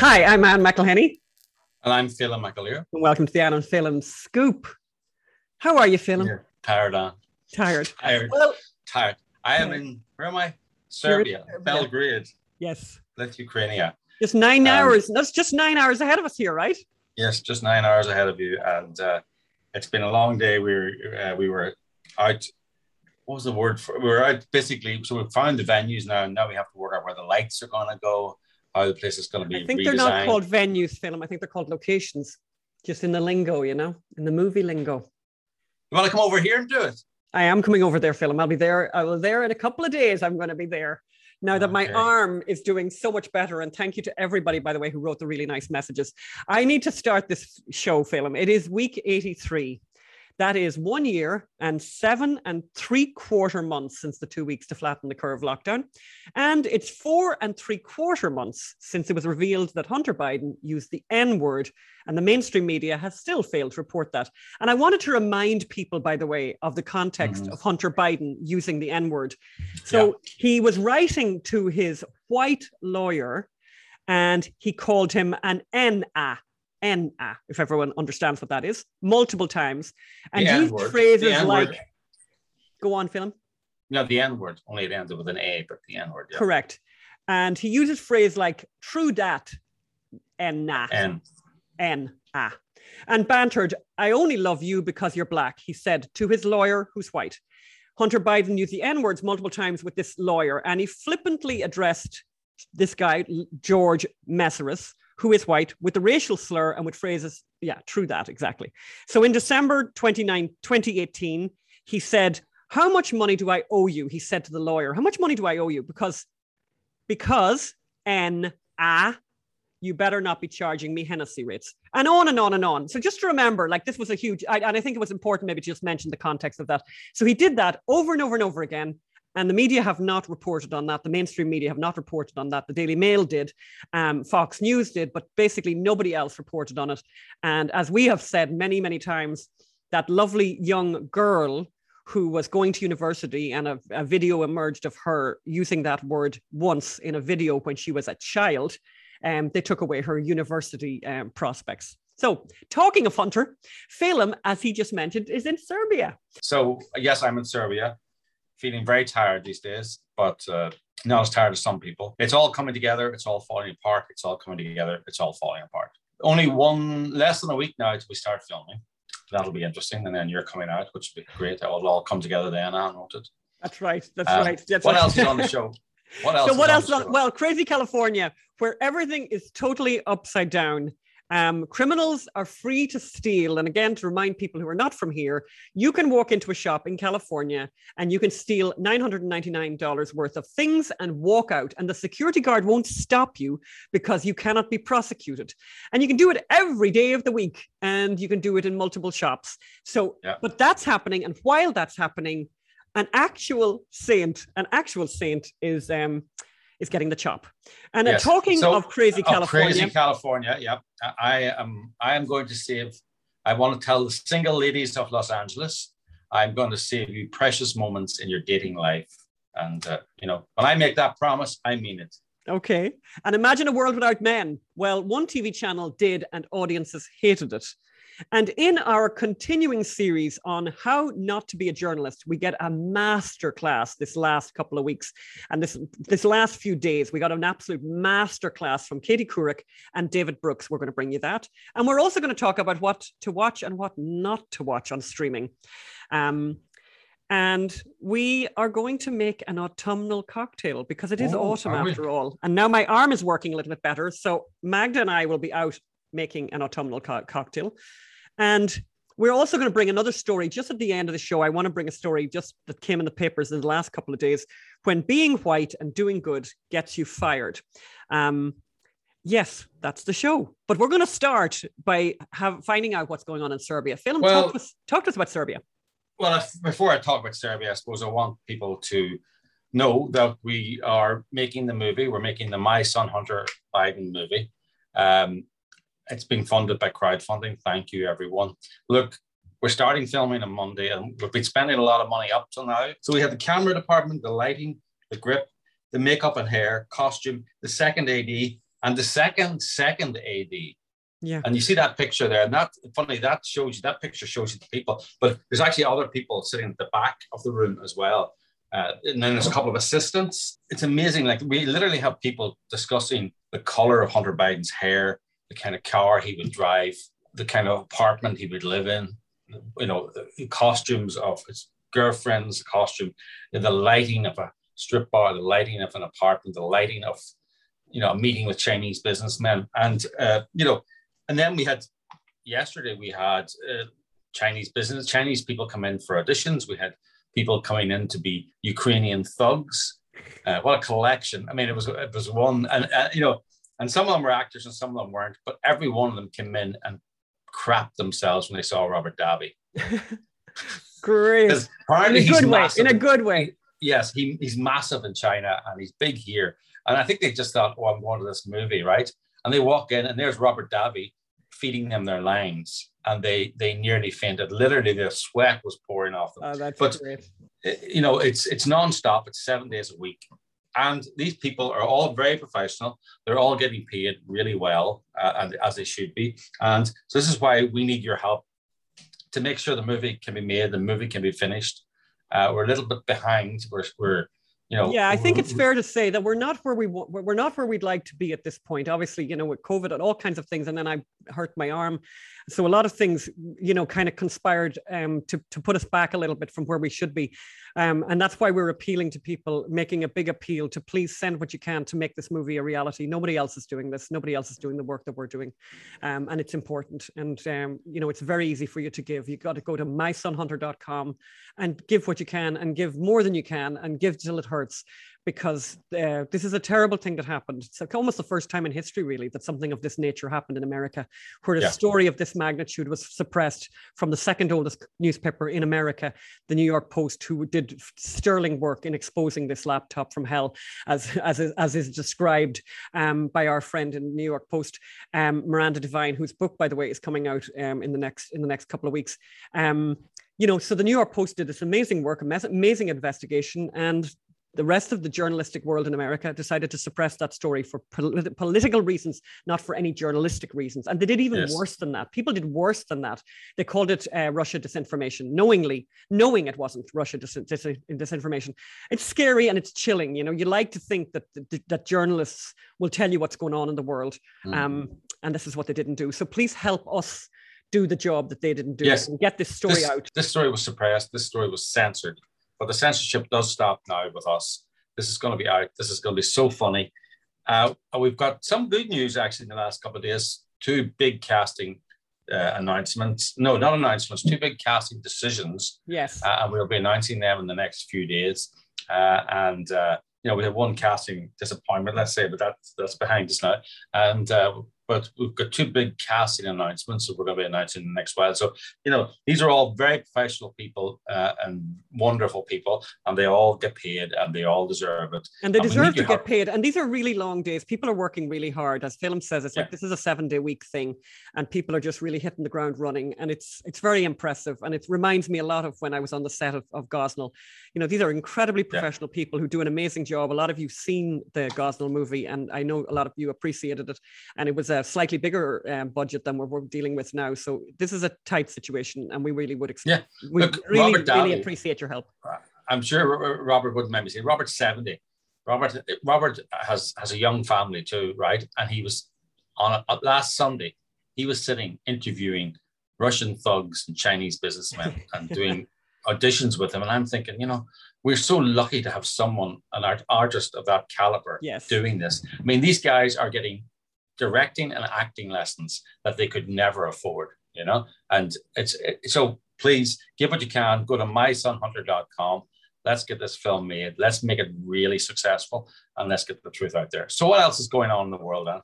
Hi, I'm Anne McElhinney. And I'm Phelim McAleer. And welcome to the Anne and Phelim Scoop. How are you? You're tired, Anne. Tired. Tired. Well, tired. I am in, where am I? Serbia, Serbia. Belgrade, yes. Lithuania. Just nine Um, hours. That's just nine hours ahead of us here, right? Yes, just nine hours ahead of you. And uh, it's been a long day. We were, uh, we were out. What was the word for? We were out basically. So we found the venues now, and now we have to work out where the lights are going to go, how the place is going to be I think redesigned. they're not called venues, Phelim. I think they're called locations, just in the lingo, you know, in the movie lingo. You want to come over here and do it? I am coming over there, Phelim. I'll be there. I will there in a couple of days. I'm going to be there. Now that my arm is doing so much better, and thank you to everybody, by the way, who wrote the really nice messages. I need to start this show, Phelim. It is week 83. That is one year and seven and three quarter months since the two weeks to flatten the curve lockdown. And it's four and three quarter months since it was revealed that Hunter Biden used the N word, and the mainstream media has still failed to report that. And I wanted to remind people, by the way, of the context Mhm. of Hunter Biden using the N word. So he was writing to his white lawyer and he called him an N-A. N-A, ah, if everyone understands what that is, multiple times. And The used N-word. Phrases like, go on, Philip. No, the N word. Only it ends with an A, but the N word. Yeah. Correct. And he uses phrase like true dat N-A. N. N A. And bantered, I only love you because you're black, he said to his lawyer, who's white. Hunter Biden used the N words multiple times with this lawyer, and he flippantly addressed this guy, George Mesires, who is white, with the racial slur and with phrases, yeah, true that, exactly. So in December 29, 2018, he said, How much money do I owe you? He said to the lawyer, How much money do I owe you? Because, because N A you better not be charging me Hennessy rates, and on and on and on. So just to remember, like this was a huge, I, and I think it was important maybe to just mention the context of that. So he did that over and over and over again. And the media have not reported on that. The mainstream media have not reported on that. The Daily Mail did, um, Fox News did, but basically nobody else reported on it. And as we have said many, many times, that lovely young girl who was going to university and a, a video emerged of her using that word once in a video when she was a child um, they took away her university um, prospects. So, talking of Hunter, Phelim, as he just mentioned, is in Serbia. So yes, I'm in Serbia, feeling very tired these days, but uh, not as tired as some people. It's all coming together. It's all falling apart. It's all coming together. It's all falling apart. Only one less than a week now till we start filming. That'll be interesting, and then you're coming out, which will be great. It'll all come together then. I won't it? That's right. That's Um, right. That's what right. else is on the show? What else? so, what is else? On well, Crazy California, where everything is totally upside down. Um, criminals are free to steal. And again, to remind people who are not from here, you can walk into a shop in California and you can steal $999 worth of things and walk out. And the security guard won't stop you because you cannot be prosecuted. And you can do it every day of the week and you can do it in multiple shops. So, Yeah. but that's happening. And while that's happening, an actual saint, an actual saint is um is getting the chop. And uh, Yes. talking So, of crazy Of California, Crazy California. Yep. I am. I am going to save. I want to tell the single ladies of Los Angeles. I'm going to save you precious moments in your dating life. And uh, you know, when I make that promise, I mean it. okay. And imagine a world without men. Well, one TV channel did, and audiences hated it. And in our continuing series on how not to be a journalist, we get a master class this last couple of weeks. And this, this last few days, we got an absolute master class from Katie Couric and David Brooks. We're going to bring you that. And we're also going to talk about what to watch and what not to watch on streaming. Um, and we are going to make an autumnal cocktail because it is Oh, autumn after all. And now my arm is working a little bit better. So Magda and I will be out making an autumnal co- cocktail. And we're also going to bring another story just at the end of the show. I want to bring a story just that came in the papers in the last couple of days when being white and doing good gets you fired. Um, yes, that's the show. But we're going to start by have, finding out what's going on in Serbia. Phil, Well- talk, to us, talk to us about Serbia. Well, before I talk about Serbia, I suppose I want people to know that we are making the movie. We're making the My Son Hunter Biden movie. Um, it's been funded by crowdfunding. Thank you, everyone. Look, we're starting filming on Monday, and we've been spending a lot of money up till now. So we have the camera department, the lighting, the grip, the makeup and hair, costume, the second AD, And the second, second AD, yeah. And you see that picture there, and that funny that shows you that picture shows you the people, but there's actually other people sitting at the back of the room as well. Uh, and then there's a couple of assistants. It's amazing. Like we literally have people discussing the color of Hunter Biden's hair, the kind of car he would drive, the kind of apartment he would live in, you know, the costumes of his girlfriend's costume, the lighting of a strip bar, the lighting of an apartment, the lighting of, you know, a meeting with Chinese businessmen. And, uh, you know, and then we had, yesterday we had uh, Chinese business, Chinese people come in for auditions. We had people coming in to be Ukrainian thugs. Uh, what a collection! I mean, it was it was one, and uh, you know, and some of them were actors and some of them weren't, but every one of them came in and crapped themselves when they saw Robert Davi. Great. In a good way. In a good way. Yes, he, he's massive in China and he's big here. And I think they just thought, oh, I'm going to this movie, right? And they walk in and there's Robert Davi feeding them their lines and they they nearly fainted. Literally, their sweat was pouring off them. Oh, that's but, great. Eh, you know, it's it's nonstop. It's seven days a week, and these people are all very professional. They're all getting paid really well, uh, and as they should be. And so this is why we need your help to make sure the movie can be made, the movie can be finished. Uh, we're a little bit behind. We're we're you know, yeah, I think it's fair to say that we're not where we want, we're not where we'd like to be at this point. Obviously, you know, with COVID and all kinds of things, and then I hurt my arm, so a lot of things, you know, kind of conspired um, to to put us back a little bit from where we should be, um, and that's why we're appealing to people, making a big appeal to please send what you can to make this movie a reality. Nobody else is doing this. Nobody else is doing the work that we're doing, um, and it's important. And um, you know, it's very easy for you to give. you've got to go to mysonhunter.com and give what you can, and give more than you can, and give till it hurts hurts because uh, this is a terrible thing that happened. It's like almost the first time in history, really, that something of this nature happened in America, where a yeah. story of this magnitude was suppressed from the second oldest newspaper in America, the New York Post, who did sterling work in exposing this laptop from hell, as as is, as is described um, by our friend in New York Post, um, Miranda Devine, whose book, by the way, is coming out um, in the next in the next couple of weeks. Um, you know, so the New York Post did this amazing work, amazing investigation, and the rest of the journalistic world in America decided to suppress that story for polit- political reasons, not for any journalistic reasons. And they did even yes. worse than that. People did worse than that. They called it uh, Russia disinformation, knowingly, knowing it wasn't Russia dis- dis- disinformation. It's scary and it's chilling. You know, you like to think that that, that journalists will tell you what's going on in the world, mm. um, and this is what they didn't do. So please help us do the job that they didn't do yes. and get this story this, out. This story was suppressed. This story was censored but the censorship does stop now with us. This is going to be out. This is going to be so funny. Uh, we've got some good news actually in the last couple of days. Two big casting uh, announcements. No, not announcements. Two big casting decisions. Yes. Uh, and we'll be announcing them in the next few days. Uh, and uh, you know, we have one casting disappointment, let's say, but that's that's behind us now. And uh, but we've got two big casting announcements that we're going to be announcing in the next while. So, you know, these are all very professional people uh, and wonderful people, and they all get paid and they all deserve it. And they and deserve to get paid. And these are really long days. People are working really hard. As Phelim says, it's yeah. like this is a seven day week thing, and people are just really hitting the ground running. And it's it's very impressive. And it reminds me a lot of when I was on the set of, of Gosnell. You know, these are incredibly professional yeah. people who do an amazing job. A lot of you've seen the Gosnell movie, and I know a lot of you appreciated it. And it was a slightly bigger um, budget than we're, we're, dealing with now. So this is a tight situation, and we really would expect. Yeah, we Look, really, Robert really appreciate your help. Uh, I'm sure Robert wouldn't mind me saying Robert's 70. Robert Robert has has a young family too, right? And he was on a, last Sunday. He was sitting interviewing Russian thugs and Chinese businessmen and doing auditions with them. And I'm thinking, you know, we're so lucky to have someone, an art, artist of that caliber, yes. doing this. I mean, these guys are getting directing and acting lessons that they could never afford, you know? And it's it, so please give what you can. Go to mysonhunter.com. Let's get this film made. Let's make it really successful and let's get the truth out there. So, what else is going on in the world, Anne?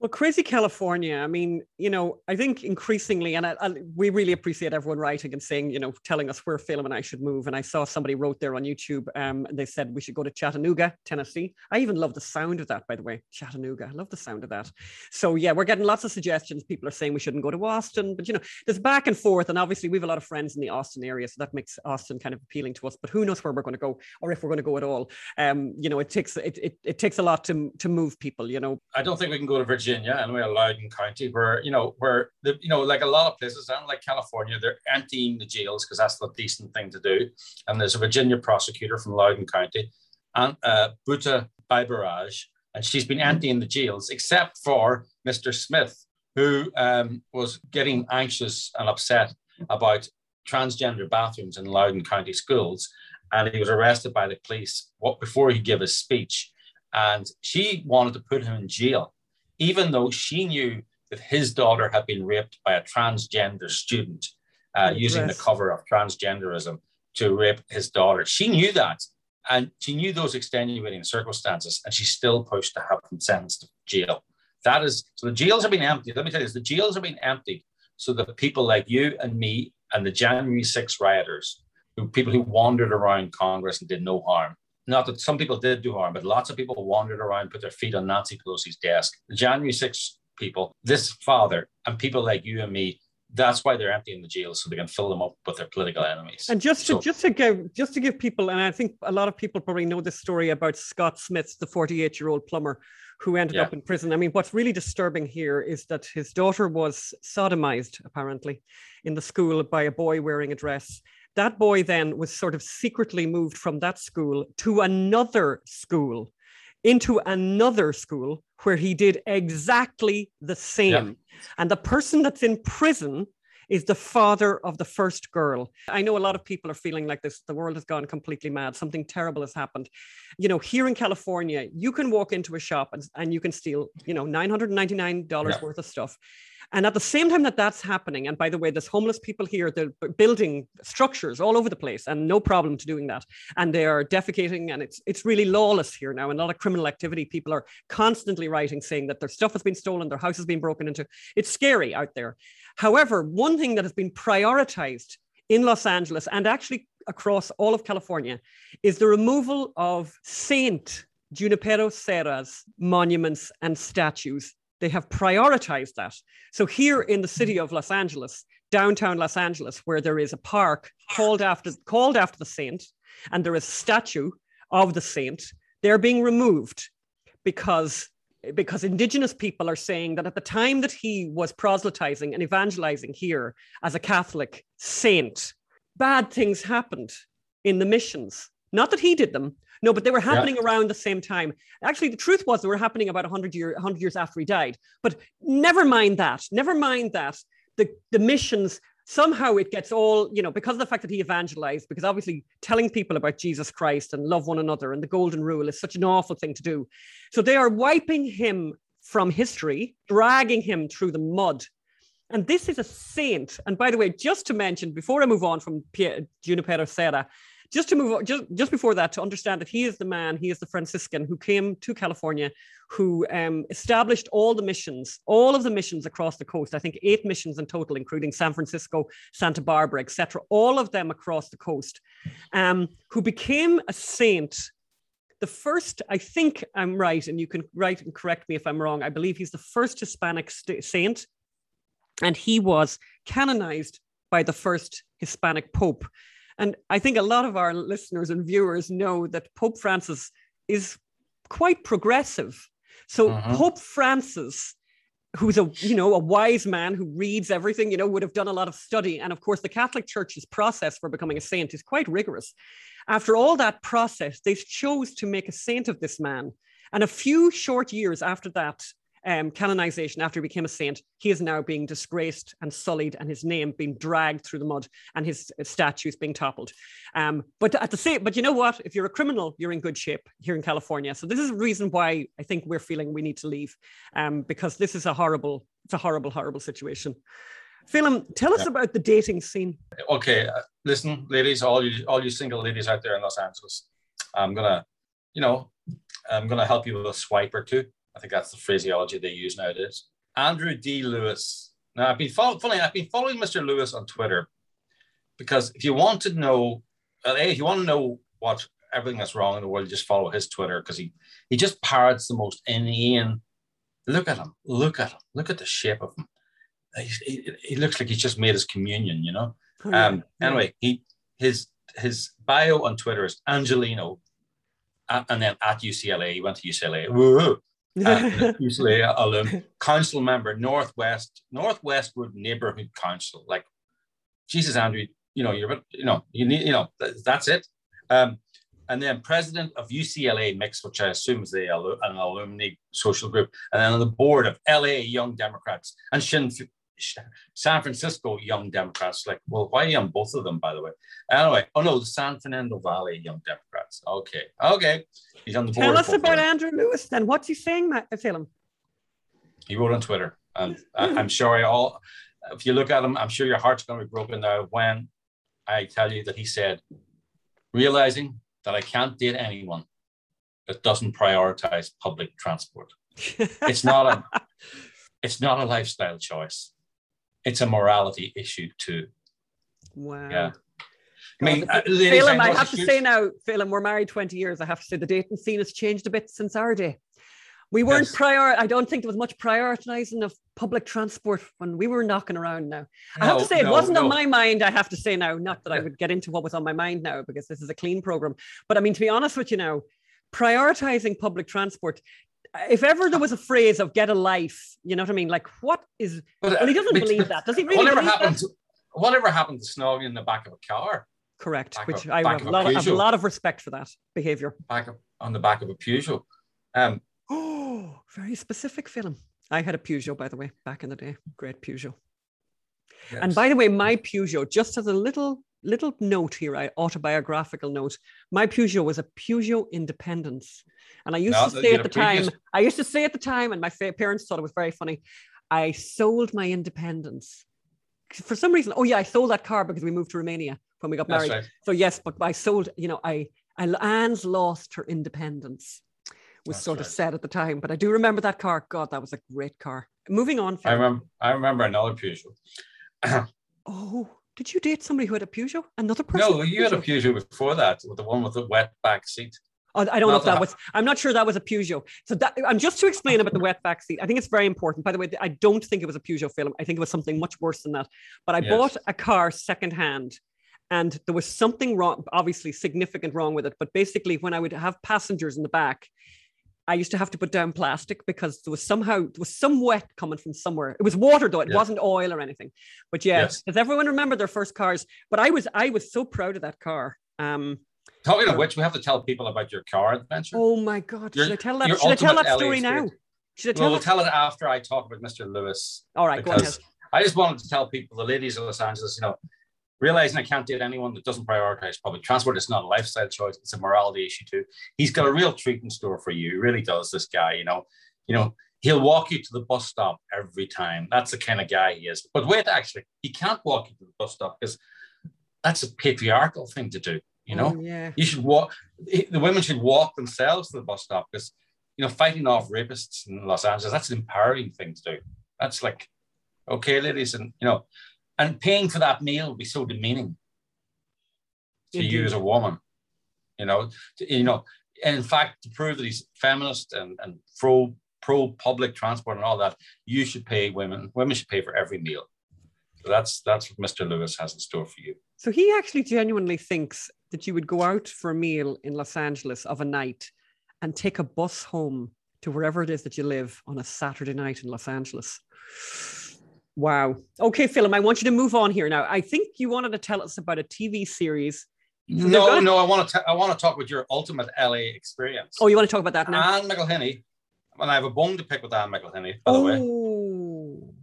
Well, crazy California. I mean, you know, I think increasingly, and I, I, we really appreciate everyone writing and saying, you know, telling us where Phelim and I should move. And I saw somebody wrote there on YouTube, um, and they said we should go to Chattanooga, Tennessee. I even love the sound of that, by the way, Chattanooga. I love the sound of that. So yeah, we're getting lots of suggestions. People are saying we shouldn't go to Austin, but you know, there's back and forth, and obviously we have a lot of friends in the Austin area, so that makes Austin kind of appealing to us. But who knows where we're going to go, or if we're going to go at all? Um, you know, it takes it, it, it takes a lot to to move people. You know, I don't think we can go to Virginia anyway, Loudoun County, where you know where the you know like a lot of places, and like California, they're emptying the jails because that's the decent thing to do. And there's a Virginia prosecutor from Loudoun County, and uh, Buta Biberaj, and she's been emptying the jails except for Mr. Smith, who um, was getting anxious and upset about transgender bathrooms in Loudoun County schools, and he was arrested by the police before he gave his speech. And she wanted to put him in jail even though she knew that his daughter had been raped by a transgender student uh, using the cover of transgenderism to rape his daughter. She knew that. And she knew those extenuating circumstances, and she still pushed to have him sentenced to jail. That is so the jails have been emptied. Let me tell you this the jails have been emptied so that people like you and me and the January 6 rioters, who people who wandered around Congress and did no harm, not that some people did do harm, but lots of people wandered around, put their feet on Nancy Pelosi's desk. The January 6 people, this father, and people like you and me, that's why they're emptying the jails so they can fill them up with their political enemies. And just to so, just to give just to give people, and I think a lot of people probably know this story about Scott Smith, the 48 year old plumber who ended yeah. up in prison. I mean, what's really disturbing here is that his daughter was sodomized apparently in the school by a boy wearing a dress. That boy then was sort of secretly moved from that school to another school, into another school where he did exactly the same. Yeah. And the person that's in prison is the father of the first girl. I know a lot of people are feeling like this. The world has gone completely mad. Something terrible has happened. You know, here in California, you can walk into a shop and, and you can steal, you know, $999 yeah. worth of stuff. And at the same time that that's happening, and by the way, there's homeless people here, they're building structures all over the place and no problem to doing that. And they are defecating and it's, it's really lawless here now. And a lot of criminal activity, people are constantly writing saying that their stuff has been stolen, their house has been broken into. It's scary out there. However, one thing that has been prioritized in Los Angeles and actually across all of California is the removal of Saint Junipero Serra's monuments and statues they have prioritized that. So here in the city of Los Angeles, downtown Los Angeles, where there is a park called after called after the saint, and there is a statue of the saint, they're being removed because because indigenous people are saying that at the time that he was proselytizing and evangelizing here as a Catholic saint, bad things happened in the missions. Not that he did them, no, but they were happening yeah. around the same time. Actually, the truth was they were happening about 100, year, 100 years after he died. But never mind that. Never mind that. The, the missions, somehow it gets all, you know, because of the fact that he evangelized, because obviously telling people about Jesus Christ and love one another and the golden rule is such an awful thing to do. So they are wiping him from history, dragging him through the mud. And this is a saint. And by the way, just to mention, before I move on from Junipero Serra, just to move on, just, just before that, to understand that he is the man, he is the Franciscan who came to California, who um, established all the missions, all of the missions across the coast. I think eight missions in total, including San Francisco, Santa Barbara, etc. All of them across the coast, um, who became a saint the first, I think I'm right, and you can write and correct me if I'm wrong. I believe he's the first Hispanic st- saint, and he was canonized by the first Hispanic pope. And I think a lot of our listeners and viewers know that Pope Francis is quite progressive. So uh-huh. Pope Francis, who's a you know a wise man who reads everything, you know, would have done a lot of study. And of course, the Catholic Church's process for becoming a saint is quite rigorous. After all that process, they chose to make a saint of this man. And a few short years after that, um, canonization after he became a saint, he is now being disgraced and sullied, and his name being dragged through the mud, and his statues being toppled. Um, but at the same, but you know what? If you're a criminal, you're in good shape here in California. So this is a reason why I think we're feeling we need to leave, um, because this is a horrible, it's a horrible, horrible situation. Phelim, tell us yeah. about the dating scene. Okay, uh, listen, ladies, all you, all you single ladies out there in Los Angeles, I'm gonna, you know, I'm gonna help you with a swipe or two I think that's the phraseology they use nowadays. Andrew D. Lewis. Now, I've been following, funny, I've been following Mr. Lewis on Twitter because if you want to know, well, A, if you want to know what everything that's wrong in the world, just follow his Twitter because he, he just parrots the most inane. Look at him. Look at him. Look at the shape of him. He, he, looks like he's just made his communion, you know? Oh, yeah. Um, anyway, he his his bio on Twitter is Angeleno, uh, and then at UCLA. He went to UCLA. Woo! Uh, UCLA alum, council member, Northwest Northwestwood Neighborhood Council. Like, Jesus, Andrew, you know you're you know you need you know th- that's it. Um, and then president of UCLA Mix, which I assume is the an alumni social group, and then on the board of LA Young Democrats and Shin, San Francisco Young Democrats. Like, well, why are you on both of them, by the way? Anyway, oh no, the San Fernando Valley Young Democrats. Okay, okay, he's on the board. Tell us about them. Andrew Lewis then. What's he saying, Matt, Philip? He wrote on Twitter, and I, I'm sure I all. If you look at him, I'm sure your heart's going to be broken now when I tell you that he said, realizing that I can't date anyone that doesn't prioritize public transport. It's not a it's not a lifestyle choice. It's a morality issue too. wow. Yeah. I mean, God, uh, Phelim, I have to say now, Phelim, we're married 20 years. I have to say the dating scene has changed a bit since our day. We weren't Yes. prior, I don't think there was much prioritizing of public transport when we were knocking around now. I have to No, say, it wasn't on my mind, I have to say now, not that I would get into what was on my mind now because this is a clean program. But I mean, to be honest with you now, prioritizing public transport, if ever there was a phrase of get a life, you know what I mean? Like, what is, But, well, he doesn't but- believe that. Does he really Whatever believe happened? that? To, whatever happened to snogging in the back of a car, Correct, Back which of- I have a, lot of, have a lot of respect for that behavior. back of, on the back of a Peugeot? Um, Oh, very specific Phelim. I had a Peugeot, by the way, back in the day. Great Peugeot. And by the way, my Peugeot, just as a little little note here, I autobiographical note, my Peugeot was a Peugeot Independence. And I used No, to say at the time, previous- I used to say at the time, and my fa- parents thought it was very funny. I sold my independence. For some reason, oh yeah, I sold that car because we moved to Romania when we got married. right. So yes, but I sold, you know, I, I Anne's lost her independence was That's sort of right. said at the time. But I do remember that car. God, that was a great car. Moving on. I remember. I remember another Peugeot. Oh, did you date somebody who had a Peugeot? Another person? No, you had a Peugeot before that, with the one with the wet back seat. Oh, I don't know if that that- was. I'm not sure that was a Peugeot. So that I'm just to explain about the wet back seat. I think it's very important. By the way, I don't think it was a Peugeot Phelim. I think it was something much worse than that. But I Yes. bought a car secondhand, and there was something wrong. Obviously, significant wrong with it. But basically, when I would have passengers in the back, I used to have to put down plastic because there was somehow there was some wet coming from somewhere. It was water though; it Yeah. wasn't oil or anything. But yeah, Yes. does everyone remember their first cars? But I was I was so proud of that car. Um, Talking of which, we have to tell people about your car adventure. Oh my God! Your- should I tell that? Should I tell that story now? Should I tell we'll tell it after I talk about Mr. Lewis. All right, go ahead. I just wanted to tell people, the ladies of Los Angeles, you know, realizing I can't date anyone that doesn't prioritize public transport. It's not a lifestyle choice; it's a morality issue too. He's got a real treat in store for you. He really does. This guy, you know, you know, he'll walk you to the bus stop every time. That's the kind of guy he is. But wait, actually, he can't walk you to the bus stop because that's a patriarchal thing to do. You know, Oh, yeah. you should walk. The women should walk themselves to the bus stop because, you know, fighting off rapists in Los Angeles, that's an empowering thing to do. That's like, okay, ladies, and, you know, and paying for that meal would be so demeaning to you as a woman, you know, to- you know, and in fact, to prove that he's feminist and, and pro pro public transport and all that, you should pay women. Women should pay for every meal. So that's that's what Mr. Lewis has in store for you. So he actually genuinely thinks that you would go out for a meal in Los Angeles of a night and take a bus home to wherever it is that you live on a Saturday night in Los Angeles. Wow. Okay, Philip, I want you to move on here now. I think you wanted to tell us about a TV series. No, gonna- no, I want to I want to talk with your ultimate LA experience. Oh, you want to talk about that now? Anne McElhinney. And I have a bone to pick with Anne McElhinney, by the way. oh.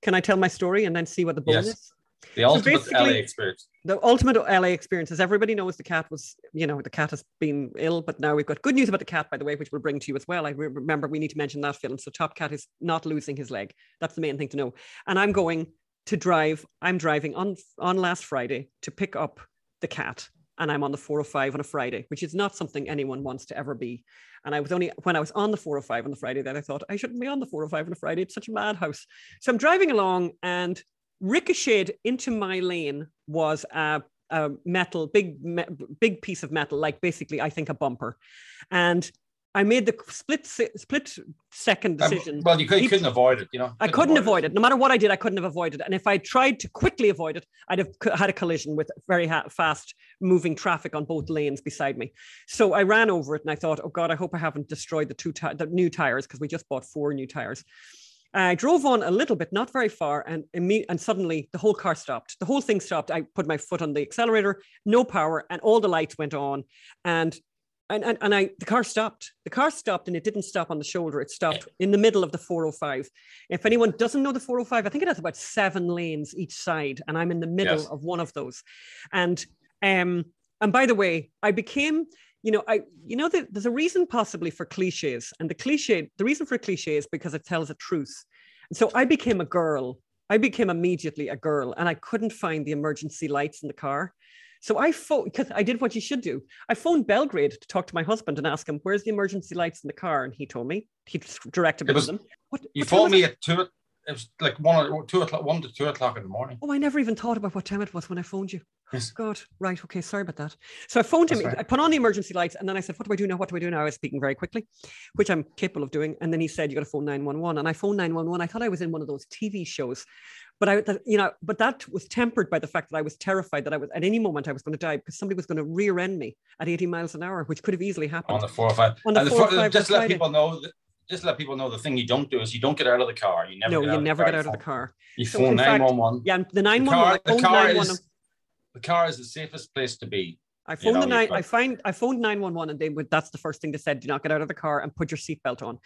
Can I tell my story and then see what the bone Yes. is? The ultimate LA experience. the ultimate LA experience is everybody knows the cat was, you know, the cat has been ill, but now we've got good news about the cat, by the way, which we'll bring to you as well. I remember we need to mention that film. So Top Cat is not losing his leg. That's the main thing to know. And I'm going to drive, I'm driving on on last Friday to pick up the cat and I'm on the 405 on a Friday, which is not something anyone wants to ever be. And I was only when I was on the 405 on the Friday that I thought I shouldn't be on the 405 on a Friday. It's such a madhouse. So I'm driving along and ricocheted into my lane was a, a metal, big, big piece of metal, like basically, I think a bumper. And I made the split split second um, decision. Um, well, you, could, not avoid it, you know. I couldn't avoid it. it. No matter what I did, I couldn't have avoided it. And if I tried to quickly avoid it, I'd have had a collision with very fast moving traffic on both lanes beside me. So I ran over it, and I thought, "Oh God, I hope I haven't destroyed the two t- the new tires because we just bought four new tires." I drove on a little bit, not very far, and imme- and suddenly the whole car stopped. The whole thing stopped. I put my foot on the accelerator, no power, and all the lights went on. And and, and, and I the car stopped. The car stopped and it didn't stop on the shoulder. It stopped in the middle of the 405. If anyone doesn't know the 405, I think it has about seven lanes each side, and I'm in the middle yes. of one of those. And um, and by the way, I became, you know, I you know that there's a reason possibly for cliches, and the cliche, the reason for a cliche is because it tells a truth. And so I became a girl. I became immediately a girl, and I couldn't find the emergency lights in the car. So I phoned because I did what you should do. I phoned Belgrade to talk to my husband and ask him where's the emergency lights in the car, and he told me he directed me to them. What, you what phoned me at two. It was like one or two o'clock, one to two o'clock in the morning. Oh, I never even thought about what time it was when I phoned you. Yes. God, right. Okay, sorry about that. So I phoned him. Right. I put on the emergency lights, and then I said, "What do I do now? What do I do now?" I was speaking very quickly, which I'm capable of doing. And then he said, "You got to phone nine one one." And I phoned nine one one. I thought I was in one of those TV shows but I, that, you know, but that was tempered by the fact that I was terrified that I was at any moment I was going to die because somebody was going to rear end me at 80 miles an hour, which could have easily happened on the four or five. On the, four, or five just let people know that. Just let people know the thing you don't do is you don't get out of the car. You never. No, you never get out of the car. You phone nine one one. Yeah, the nine one one. The car is the car is the safest place to be I phoned you know, the nine. I find I phoned nine one one, and they would. That's the first thing they said: do not get out of the car and put your seatbelt on.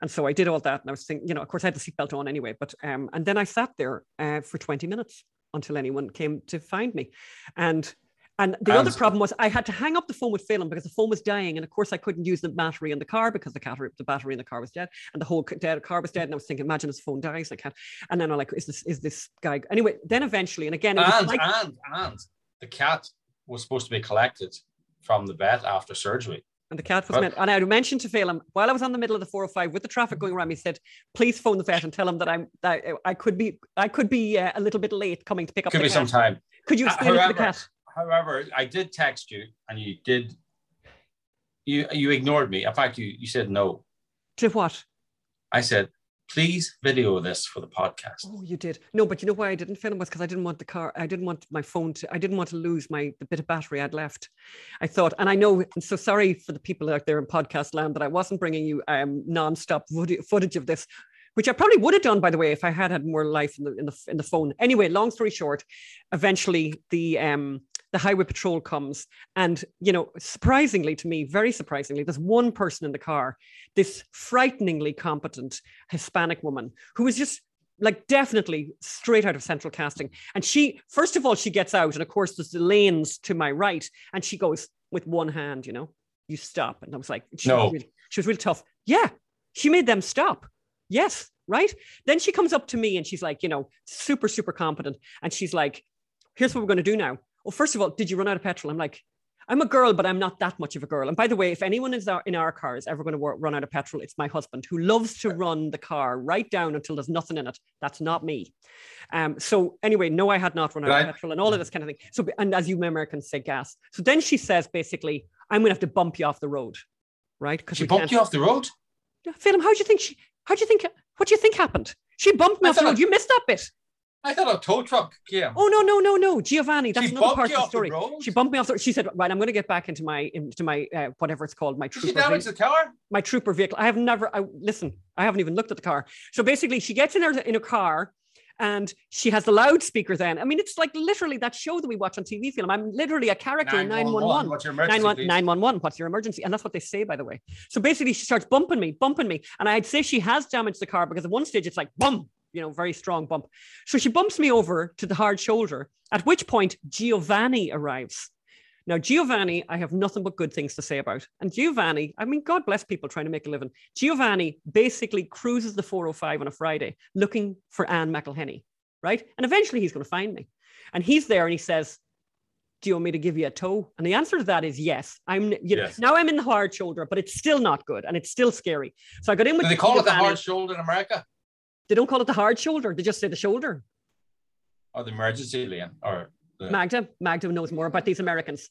And so I did all that, and I was thinking, you know, of course I had the seatbelt on anyway. But um, and then I sat there uh, for twenty minutes until anyone came to find me, and and the and other problem was I had to hang up the phone with Phelim because the phone was dying, and of course I couldn't use the battery in the car because the battery the battery in the car was dead, and the whole dead car was dead. And I was thinking, imagine his phone dies, I can't. And then I'm like, is this is this guy anyway? Then eventually, and again, and like, and and the cat was supposed to be collected from the vet after surgery. And the cat was meant, and I mentioned to Phelim while I was on the middle of the 405 with the traffic going around, he said, please phone the vet and tell him that I'm, that I could be, I could be uh, a little bit late coming to pick up could the be cat. some time. Could you explain uh, however, it to the cat? However, I did text you and you did, you, you ignored me. In fact, you, you said no. To what? I said, please video this for the podcast. Oh, you did. No, but you know why I didn't film was because I didn't want the car. I didn't want my phone to. I didn't want to lose my the bit of battery I'd left. I thought, and I know. I'm so sorry for the people out there in podcast land that I wasn't bringing you um non-stop footage of this. Which I probably would have done, by the way, if I had had more life in the in the in the phone. Anyway, long story short, eventually the um the highway patrol comes and you know surprisingly to me very surprisingly there's one person in the car this frighteningly competent hispanic woman who was just like definitely straight out of central casting. And she first of all she gets out and of course there's the lanes to my right and she goes with one hand you know you stop. And i was like she, no. was, really, she was really tough. Yeah she made them stop. Yes right? Then she comes up to me and she's like you know super super competent. And she's like here's what we're going to do now well, first of all, did you run out of petrol? I'm like, I'm a girl, but I'm not that much of a girl. And by the way, if anyone is in our car is ever going to run out of petrol, it's my husband who loves to run the car right down until there's nothing in it. That's not me. Um, so anyway, no, I had not run out right. of petrol and all of this kind of thing. So, and as you Americans say, gas. So then she says, basically, I'm going to have to bump you off the road, right? Because she bumped you off the road. Phelim, how do you think she? How do you think? What do you think happened? She bumped me I off the road. You missed that bit. I thought a tow truck came. Oh no, no, no, no, Giovanni. That's she another part of the story. The she bumped me off. The, she said, "Right, I'm going to get back into my into my uh, whatever it's called, my trooper." Did she damage the car? My trooper vehicle. I have never. I, listen, I haven't even looked at the car. So basically, she gets in her in a car, and she has the loudspeaker. Then I mean, it's like literally that show that we watch on TV Phelim. I'm literally a character in 911. What's your emergency? 911. What's your emergency? And that's what they say, by the way. So basically, she starts bumping me, bumping me, and I'd say she has damaged the car because at one stage it's like boom you know, very strong bump. So she bumps me over to the hard shoulder, at which point Giovanni arrives. Now, Giovanni, I have nothing but good things to say about. And Giovanni, I mean, God bless people trying to make a living. Giovanni basically cruises the 405 on a Friday looking for Anne McElhinney, right? And eventually he's going to find me. And he's there and he says, do you want me to give you a toe? And the answer to that is yes. I'm, you know, Yes. now I'm in the hard shoulder, but it's still not good and it's still scary. So I got in with Do they call it the Giovanni. hard shoulder in America They don't call it the hard shoulder. They just say the shoulder. or the emergency lane or the, Magda, Magda knows more about these Americans.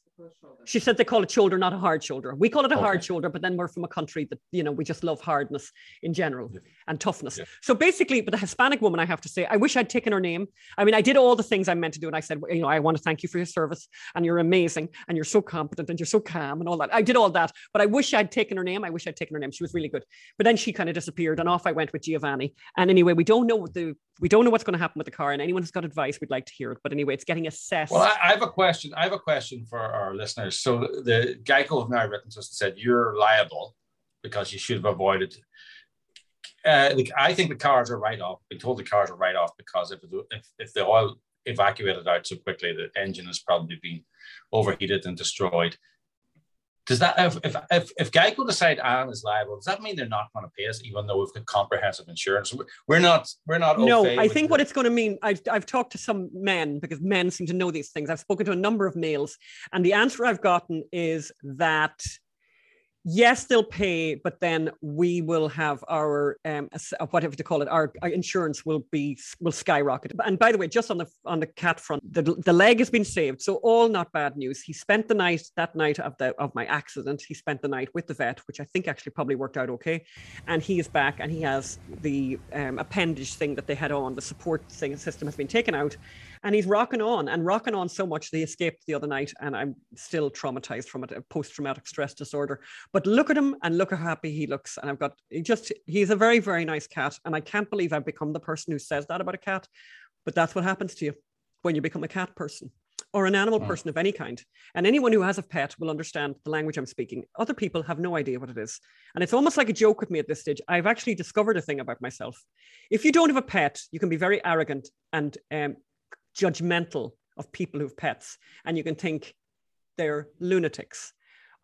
She said they call it shoulder, not a hard shoulder. We call it a hard shoulder, but then we're from a country that, you know, we just love hardness in general Yeah. and toughness. Yeah. So basically, but the Hispanic woman, I have to say, I wish I'd taken her name. I mean, I did all the things I meant to do. And I said, you know, I want to thank you for your service and you're amazing and you're so competent and you're so calm and all that. I did all that, but I wish I'd taken her name. I wish I'd taken her name. She was really good. But then she kind of disappeared and off I went with Giovanni. And anyway, we don't know what the, we don't know what's going to happen with the car and anyone who's got advice, we'd like to hear it. But anyway, it's getting assessed. Well, I, I have a question. I have a question for our listeners. So the Geico have now written to us and said you're liable because you should have avoided. Uh, I think the cars are right off. Been told the cars are right off because if, if if the oil evacuated out so quickly, the engine has probably been overheated and destroyed. Does that if if if, if Geico decide Anne is liable, does that mean they're not going to pay us, even though we've got comprehensive insurance? We're not. We're not. No, I think what it's going to mean, I've, I've talked to some men because men seem to know these things. I've spoken to a number of males, and the answer I've gotten is that yes, they'll pay, but then we will have our um, whatever to call it, our, our insurance will be will skyrocket. And by the way, just on the on the cat front, the, the leg has been saved, so all not bad news. He spent the night that night of the of my accident. He spent the night with the vet, which I think actually probably worked out okay and he is back and he has the um, appendage thing that they had on the support thing system has been taken out and he's rocking on and rocking on so much that he escaped the other night and i'm still traumatized from it a post-traumatic stress disorder but look at him and look how happy he looks and i've got he just he's a very very nice cat and i can't believe i've become the person who says that about a cat but that's what happens to you when you become a cat person or an animal Mm. person of any kind. And anyone who has a pet will understand the language I'm speaking. Other people have no idea what it is. And it's almost like a joke with me at this stage. I've actually discovered a thing about myself. If you don't have a pet, you can be very arrogant and um, judgmental of people who have pets, and you can think they're lunatics.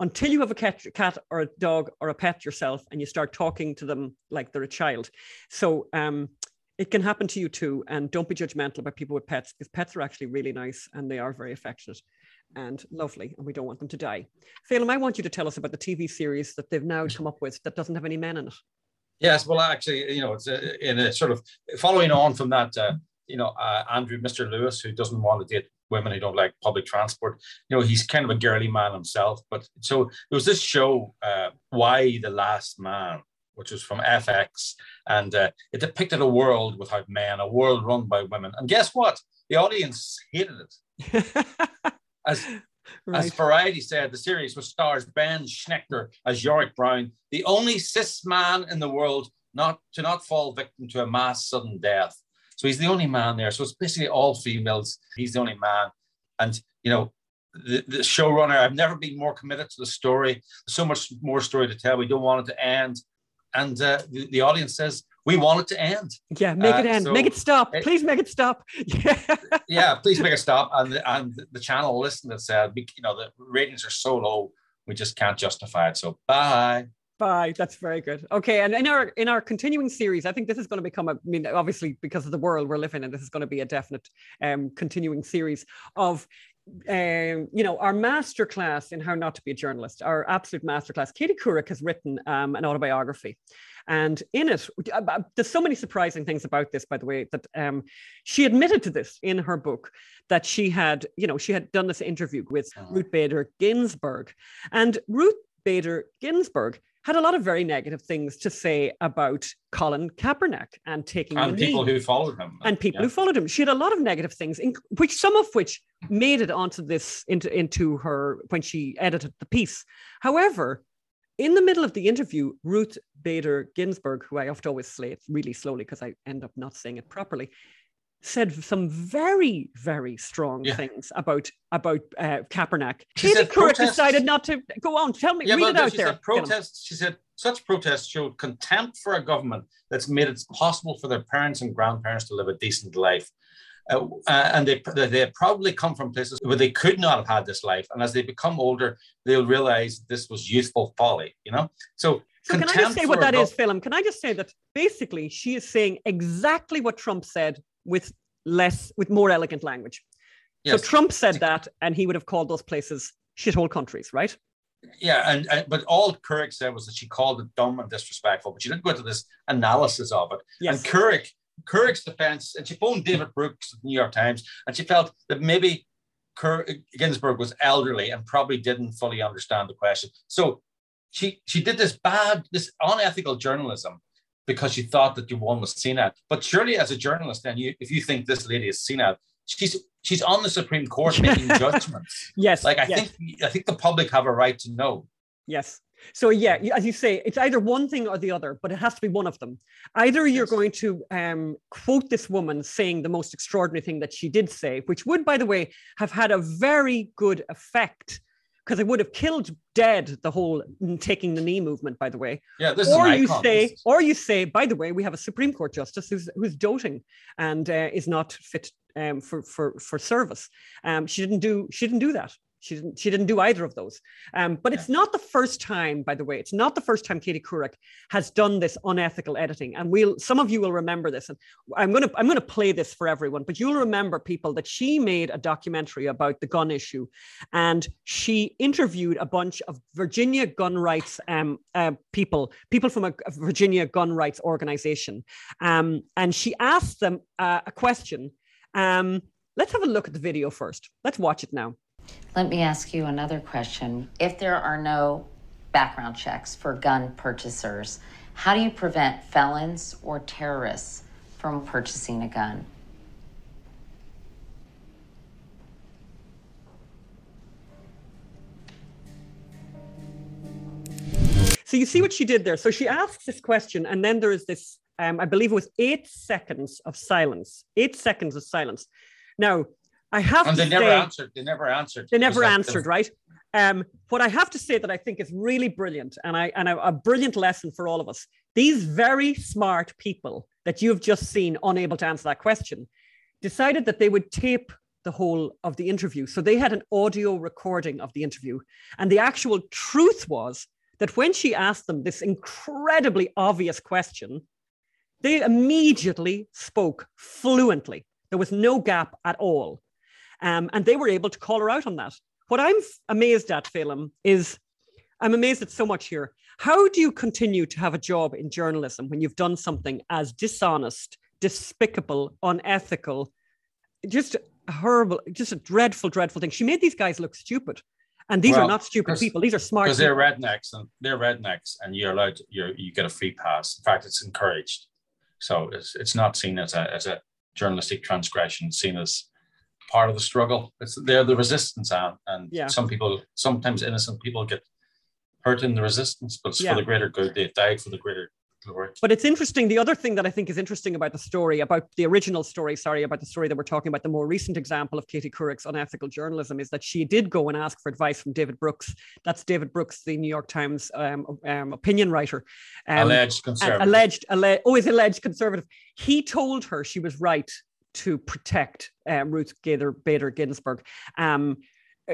Until you have a cat, cat or a dog or a pet yourself, and you start talking to them like they're a child. So um, it can happen to you too. And don't be judgmental about people with pets because pets are actually really nice and they are very affectionate and lovely, and we don't want them to die. Phelim, I want you to tell us about the TV series that they've now come up with that doesn't have any men in it. Yes, well, actually, you know, it's uh, in a sort of following on from that, uh, you know, uh, Andrew, Mr. Lewis, who doesn't want to date women who don't like public transport. You know, he's kind of a girly man himself. But so there was this show, uh, Y the Last Man, which was from FX, and uh, it depicted a world without men, a world run by women. And guess what? The audience hated it. As As right. Variety said, the series, which stars Ben Schnetzer as Yorick Brown, the only cis man in the world not to not fall victim to a mass sudden death. So he's the only man there. So it's basically all females. He's the only man. And, you know, the, the showrunner, I've never been more committed to the story. There's so much more story to tell. We don't want it to end. And uh, the, the audience says, we want it to end. Yeah, make it Uh, end. so make it stop. it- Please make it stop. Yeah. yeah, please make it stop. And the, and the channel listened and said, you know, the ratings are so low, we just can't justify it. So bye. Bye. That's very good. Okay, and in our in our continuing series, I think this is going to become a. I mean, obviously, because of the world we're living in, this is going to be a definite um, continuing series of. Um, you know, our masterclass in how not to be a journalist, our absolute masterclass. Katie Couric has written um, an autobiography, and in it, uh, there's so many surprising things about this. By the way, that um, she admitted to this in her book that she had, you know, she had done this interview with. Ruth Bader Ginsburg, and Ruth Bader Ginsburg had a lot of very negative things to say about Colin Kaepernick and taking And people knee. who followed him. and people Yeah. who followed him. She had a lot of negative things, in, which some of which made it onto this into into her when she edited the piece. However, in the middle of the interview, Ruth Bader Ginsburg, who I have to always say it really slowly because I end up not saying it properly, said some very, very strong Yeah. things about about uh, Kaepernick. She Katie Couric decided not to go on. Tell me, Yeah, read it out she there. said protests. She said such protests showed contempt for a government that's made it possible for their parents and grandparents to live a decent life. Uh, uh, and they, they probably come from places where they could not have had this life. And as they become older, they'll realize this was youthful folly, you know? So, So can I just say what that is, Philip? Can I just say that basically she is saying exactly what Trump said with less, with more elegant language. Yes. So Trump said that, and he would have called those places shithole countries, right? Yeah, and, and but all Couric said was that she called it dumb and disrespectful, but she didn't go into this analysis of it. Yes. And Couric, Couric's defense, and she phoned David Brooks at the New York Times, and she felt that maybe Ginsburg was elderly and probably didn't fully understand the question. So she she did this bad, this unethical journalism because she thought that you one was seen at. But surely, as a journalist, then you if you think this lady is seen at, she's she's on the Supreme Court making judgments. Yes. Like I yes. think I think the public have a right to know. Yes. So yeah, as you say, it's either one thing or the other, but it has to be one of them. Either you're yes. going to um, quote this woman saying the most extraordinary thing that she did say, which would, by the way, have had a very good effect because it would have killed dead the whole taking the knee movement. By the way, yeah. This or you say, or you say, by the way, we have a Supreme Court justice who's who's doting and uh, is not fit um, for for for service. Um, she didn't do she didn't do that. She didn't. She didn't do either of those. Um, but yeah. it's not the first time, by the way. It's not the first time Katie Couric has done this unethical editing. And we'll. Some of you will remember this. And I'm gonna. I'm gonna play this for everyone. But you'll remember people that she made a documentary about the gun issue, and she interviewed a bunch of Virginia gun rights um, uh, people, people from a, a, Virginia gun rights organization, um, and she asked them uh, a question. Um, let's have a look at the video first. Let's watch it now. Let me ask you another question. If there are no background checks for gun purchasers, how do you prevent felons or terrorists from purchasing a gun? So you see what she did there. So she asks this question, and then there is this, um, I believe it was eight seconds of silence. Eight seconds of silence. Now, I have and to they never say, answered. They never answered. They never answered, right? Um, what I have to say that I think is really brilliant, and I and a, a brilliant lesson for all of us. These very smart people that you've just seen unable to answer that question decided that they would tape the whole of the interview. So they had an audio recording of the interview, and the actual truth was that when she asked them this incredibly obvious question, they immediately spoke fluently. There was no gap at all. Um, and they were able to call her out on that. What I'm amazed at, Phelim, is I'm amazed at so much here. How do you continue to have a job in journalism when you've done something as dishonest, despicable, unethical, just horrible, just a dreadful, dreadful thing? She made these guys look stupid. And these well, are not stupid people. These are smart. Because they're rednecks, and they're rednecks, and you're allowed. To, you're, you get a free pass. In fact, it's encouraged. So it's it's not seen as a as a journalistic transgression. It's seen as part of the struggle. It's they're the resistance, and and yeah. some people, sometimes innocent people, get hurt in the resistance, but it's yeah. for the greater good. They died for the greater glory. But it's interesting. The other thing that I think is interesting about the story, about the original story, sorry, about the story that we're talking about, the more recent example of Katie Couric's unethical journalism, is that she did go and ask for advice from David Brooks. That's David Brooks, the New York Times um, um, opinion writer. Um, alleged conservative. Alleged, alleged, always alleged conservative. He told her she was right to protect uh, Ruth Bader Ginsburg. Um,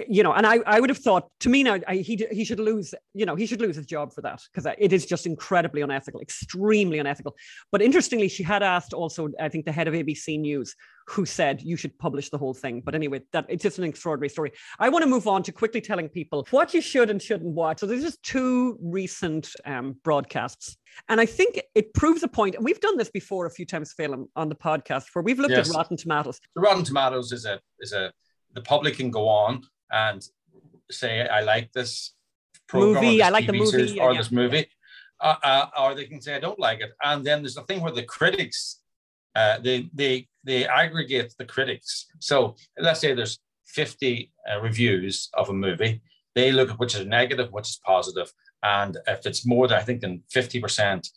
you know, and I, I would have thought to me now I, he he should lose you know he should lose his job for that because it is just incredibly unethical, extremely unethical. But interestingly, she had asked also I think the head of ABC News who said you should publish the whole thing. But anyway, that it's just an extraordinary story. I want to move on to quickly telling people what you should and shouldn't watch. So there's just two recent um, broadcasts. And I think it proves a point, and we've done this before a few times, Phelim, on the podcast, where we've looked yes. at Rotten Tomatoes. The Rotten Tomatoes is a is a the public can go on and say, I like this program movie, I like TV the movie, or yeah, this movie, uh, uh, or they can say, I don't like it. And then there's a thing where the critics uh, they they they aggregate the critics. So let's say there's 50 uh, reviews of a movie. They look at which is negative, which is positive, and if it's more than I think than 50 percent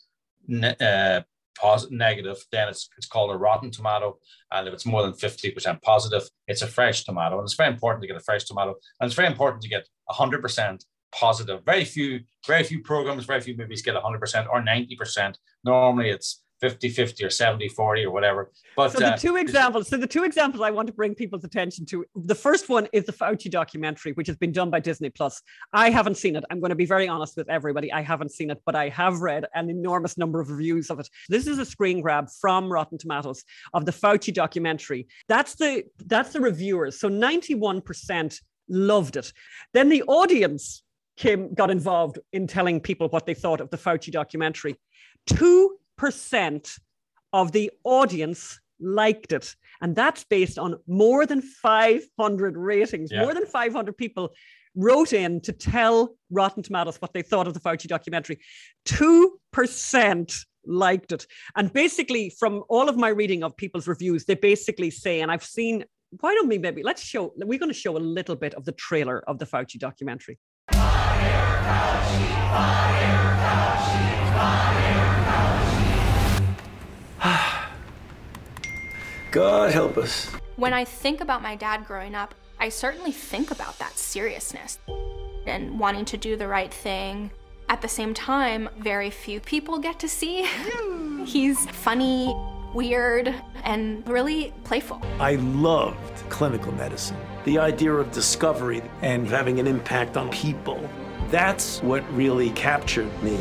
ne- uh, positive negative, then it's it's called a rotten tomato. And if it's more than 50 percent positive, it's a fresh tomato. And it's very important to get a fresh tomato, and it's very important to get 100 percent positive. Very few, very few programs, very few movies get 100% or 90%. Normally it's 50 50 or 70 40 or whatever. But so the uh, two examples, so the two examples I want to bring people's attention to. The first one is the Fauci documentary, which has been done by Disney Plus. I haven't seen it. I'm going to be very honest with everybody. I haven't seen it, but I have read an enormous number of reviews of it. This is a screen grab from Rotten Tomatoes of the Fauci documentary. That's the that's the reviewers. So 91% loved it. Then the audience came got involved in telling people what they thought of the Fauci documentary. 2% of the audience liked it. And that's based on more than 500 ratings. Yeah. More than 500 people wrote in to tell Rotten Tomatoes what they thought of the Fauci documentary. 2% liked it. And basically, from all of my reading of people's reviews, they basically say, and I've seen, why don't we maybe, let's show, we're going to show a little bit of the trailer of the Fauci documentary. Fire, Fauci, fire, Fauci, fire. God help us. When I think about my dad growing up, I certainly think about that seriousness and wanting to do the right thing. At the same time, very few people get to see. He's funny, weird, and really playful. I loved clinical medicine. The idea of discovery and having an impact on people. That's what really captured me.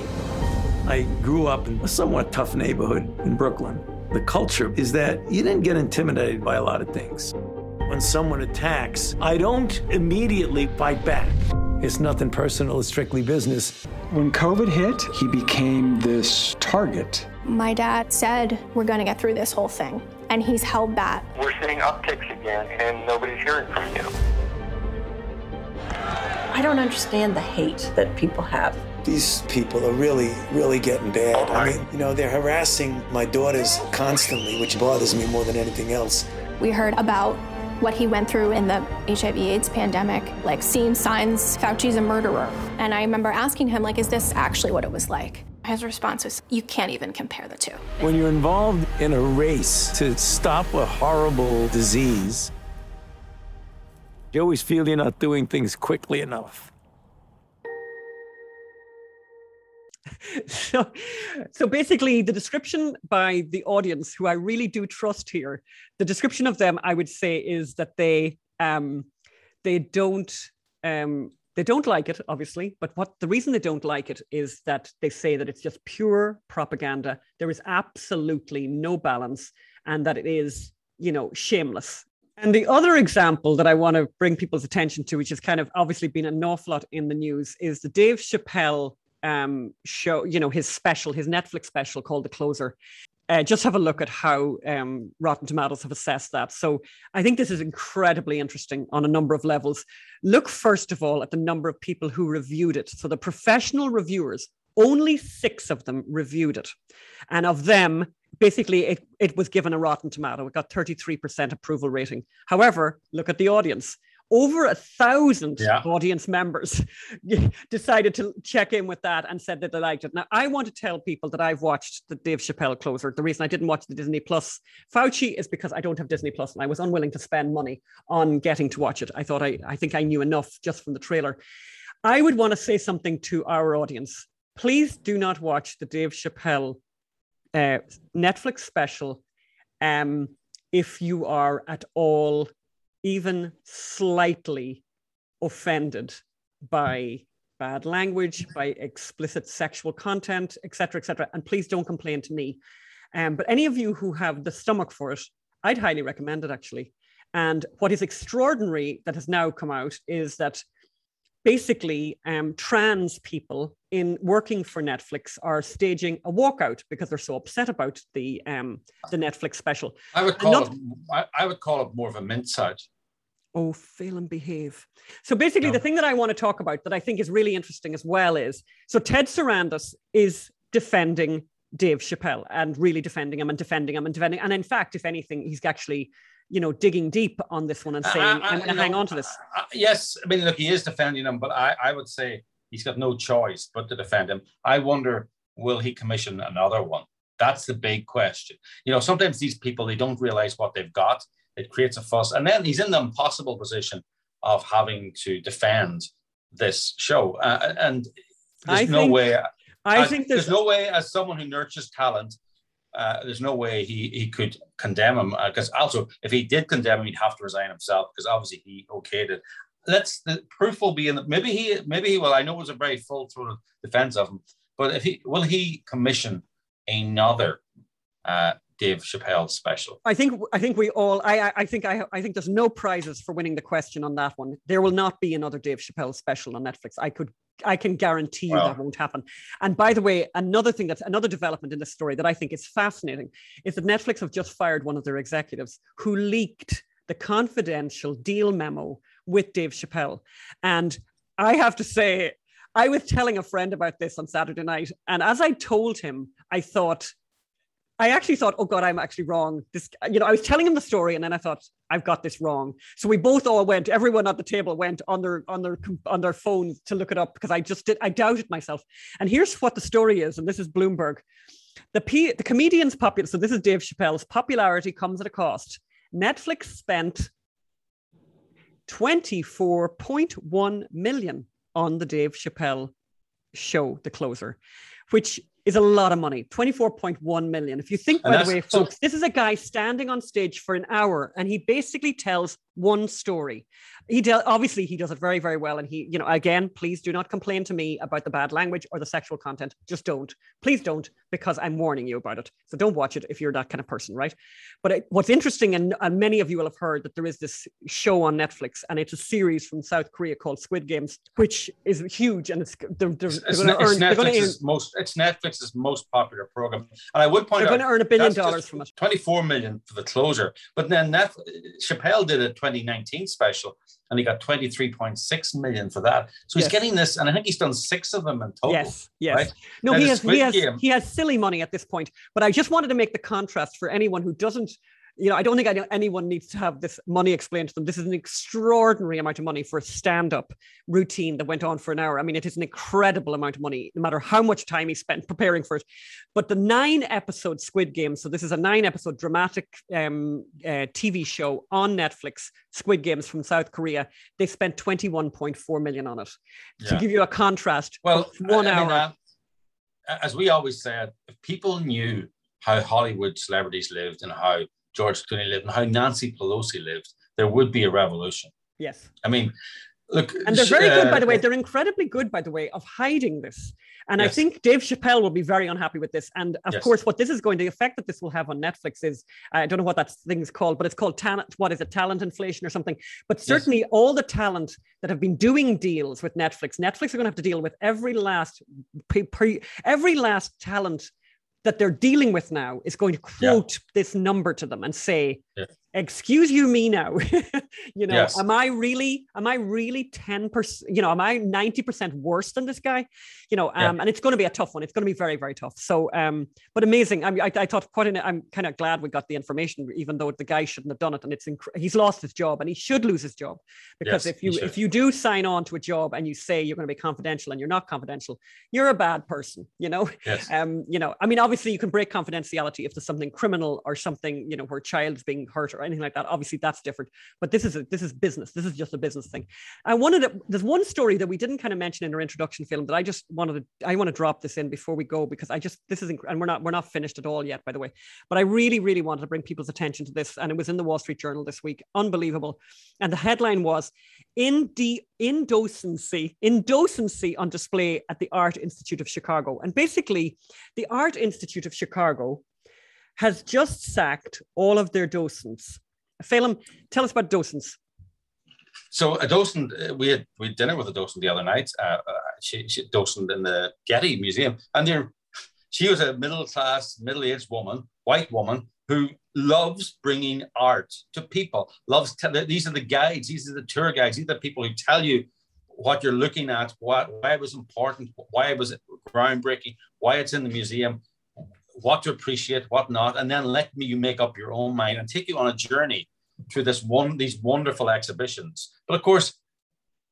I grew up in a somewhat tough neighborhood in Brooklyn. The culture is that you didn't get intimidated by a lot of things. When someone attacks, I don't immediately fight back. It's nothing personal, it's strictly business. When COVID hit, he became this target. My dad said, We're going to get through this whole thing. And he's held that. We're seeing upticks again, and nobody's hearing from you. I don't understand the hate that people have these people are really, really getting bad. I mean, you know, they're harassing my daughters constantly, which bothers me more than anything else. We heard about what he went through in the HIV AIDS pandemic, like seeing signs Fauci's a murderer. And I remember asking him, like, is this actually what it was like? His response was, you can't even compare the two. When you're involved in a race to stop a horrible disease, you always feel you're not doing things quickly enough. so, so basically, the description by the audience, who I really do trust here, the description of them, I would say, is that they um, they don't um, they don't like it, obviously. But what the reason they don't like it is that they say that it's just pure propaganda. There is absolutely no balance, and that it is, you know, shameless. And the other example that I want to bring people's attention to, which has kind of obviously been an awful lot in the news, is the Dave Chappelle um, show, you know, his special, his Netflix special called The Closer. Uh, just have a look at how um, Rotten Tomatoes have assessed that. So I think this is incredibly interesting on a number of levels. Look, first of all, at the number of people who reviewed it. So the professional reviewers, only six of them reviewed it. And of them, basically, it, it was given a Rotten Tomato. It got 33% approval rating. However, look at the audience over a thousand yeah. audience members decided to check in with that and said that they liked it. Now, I want to tell people that I've watched the Dave Chappelle closer. The reason I didn't watch the Disney Plus Fauci is because I don't have Disney Plus and I was unwilling to spend money on getting to watch it. I thought I, I think I knew enough just from the trailer. I would want to say something to our audience. Please do not watch the Dave Chappelle uh, Netflix special um, if you are at all even slightly offended by bad language, by explicit sexual content, etc., etc. And please don't complain to me. Um, but any of you who have the stomach for it, I'd highly recommend it actually. And what is extraordinary that has now come out is that basically um, trans people in working for Netflix are staging a walkout because they're so upset about the um, the Netflix special. I would call not, it. I, I, would call it more of a mince out. Oh, fail and behave. So basically, no. the thing that I want to talk about that I think is really interesting as well is so Ted Sarandos is defending Dave Chappelle and really defending him and defending him and defending. And in fact, if anything, he's actually you know, digging deep on this one and saying, uh, I'm going to hang on to this. Yes, I mean, look, he is defending him, but I, I would say he's got no choice but to defend him. I wonder, will he commission another one? That's the big question. You know, sometimes these people they don't realize what they've got. It creates a fuss, and then he's in the impossible position of having to defend this show. Uh, and there's I no think, way. I think there's, there's no way, as someone who nurtures talent, uh, there's no way he he could condemn him because uh, also if he did condemn him, he'd have to resign himself because obviously he okayed it. Let's the proof will be in the, maybe he maybe he will. I know it was a very full throated defense of him, but if he will he commission another uh, Dave Chappelle special? I think I think we all I I think I I think there's no prizes for winning the question on that one. There will not be another Dave Chappelle special on Netflix. I could I can guarantee you well, that won't happen. And by the way, another thing that's another development in this story that I think is fascinating is that Netflix have just fired one of their executives who leaked the confidential deal memo with Dave Chappelle. And I have to say, I was telling a friend about this on Saturday night, and as I told him, I thought I actually thought, oh God, I'm actually wrong. This, you know, I was telling him the story, and then I thought, I've got this wrong. So we both all went. Everyone at the table went on their on their on their phones to look it up because I just did. I doubted myself. And here's what the story is, and this is Bloomberg. The P, the comedian's popular. So this is Dave Chappelle's popularity comes at a cost. Netflix spent 24.1 million on the Dave Chappelle show, The Closer, which is a lot of money 24.1 million. If you think, by the way, folks, so, this is a guy standing on stage for an hour and he basically tells one story. He de- obviously he does it very, very well. And he, you know, again, please do not complain to me about the bad language or the sexual content. Just don't. Please don't, because I'm warning you about it. So don't watch it if you're that kind of person, right? But it, what's interesting, and, and many of you will have heard that there is this show on Netflix, and it's a series from South Korea called Squid Games, which is huge, and it's they're, they're, it's, they're going to earn. Netflix's most. It's Netflix's most popular program, and I would point they're out they're going to earn a billion dollars from it. Twenty-four million for the closer, but then Netflix, Chappelle did a 2019 special, and he got 23.6 million for that. So he's getting this, and I think he's done six of them in total. Yes, yes. Right? No, he has, he has, he has silly money at this point. But I just wanted to make the contrast for anyone who doesn't you know, I don't think anyone needs to have this money explained to them. This is an extraordinary amount of money for a stand up routine that went on for an hour. I mean, it is an incredible amount of money, no matter how much time he spent preparing for it. But the nine episode Squid Game, so this is a nine episode dramatic um, uh, TV show on Netflix, Squid Games from South Korea, they spent 21.4 million on it. Yeah. To give you a contrast, well, one I, I hour. Mean, uh, as we always said, if people knew how Hollywood celebrities lived and how George Clooney lived and how Nancy Pelosi lived, there would be a revolution. Yes. I mean, look. And they're very uh, good, by the way. They're incredibly good, by the way, of hiding this. And yes. I think Dave Chappelle will be very unhappy with this. And of yes. course, what this is going, the effect that this will have on Netflix is I don't know what that thing's called, but it's called talent. What is it, talent inflation or something? But certainly, yes. all the talent that have been doing deals with Netflix, Netflix are going to have to deal with every last, every last talent that they're dealing with now is going to quote yeah. this number to them and say, yeah excuse you me now you know yes. am i really am i really 10% you know am i 90% worse than this guy? You know um, yeah. and it's going to be a tough one. It's going to be very very tough. So um but amazing. I mean I, I thought quite an, i'm kind of glad we got the information even though the guy shouldn't have done it. And it's inc- he's lost his job and he should lose his job. Because yes, if you if you do sign on to a job and you say you're going to be confidential and you're not confidential you're a bad person you know? Yes. um you know i mean obviously you can break confidentiality if there's something criminal or something you know where a child's being hurt or anything like that. Obviously, that's different. But this is a, this is business. This is just a business thing. I wanted to, there's one story that we didn't kind of mention in our introduction Phelim that I just wanted to I want to drop this in before we go because I just this is inc- and we're not we're not finished at all yet by the way. But I really really wanted to bring people's attention to this and it was in the Wall Street Journal this week. Unbelievable. And the headline was in the indocency indocency on display at the Art Institute of Chicago. And basically the Art Institute of Chicago has just sacked all of their docents. Phelim, tell us about docents. So a docent, uh, we had we had dinner with a docent the other night. Uh, uh, she, she docent in the Getty Museum, and she was a middle class, middle aged woman, white woman who loves bringing art to people. Loves these are the guides, these are the tour guides, these are the people who tell you what you're looking at, what why it was important, why it was groundbreaking, why it's in the museum what to appreciate, what not, and then let me you make up your own mind and take you on a journey through this one these wonderful exhibitions. But of course,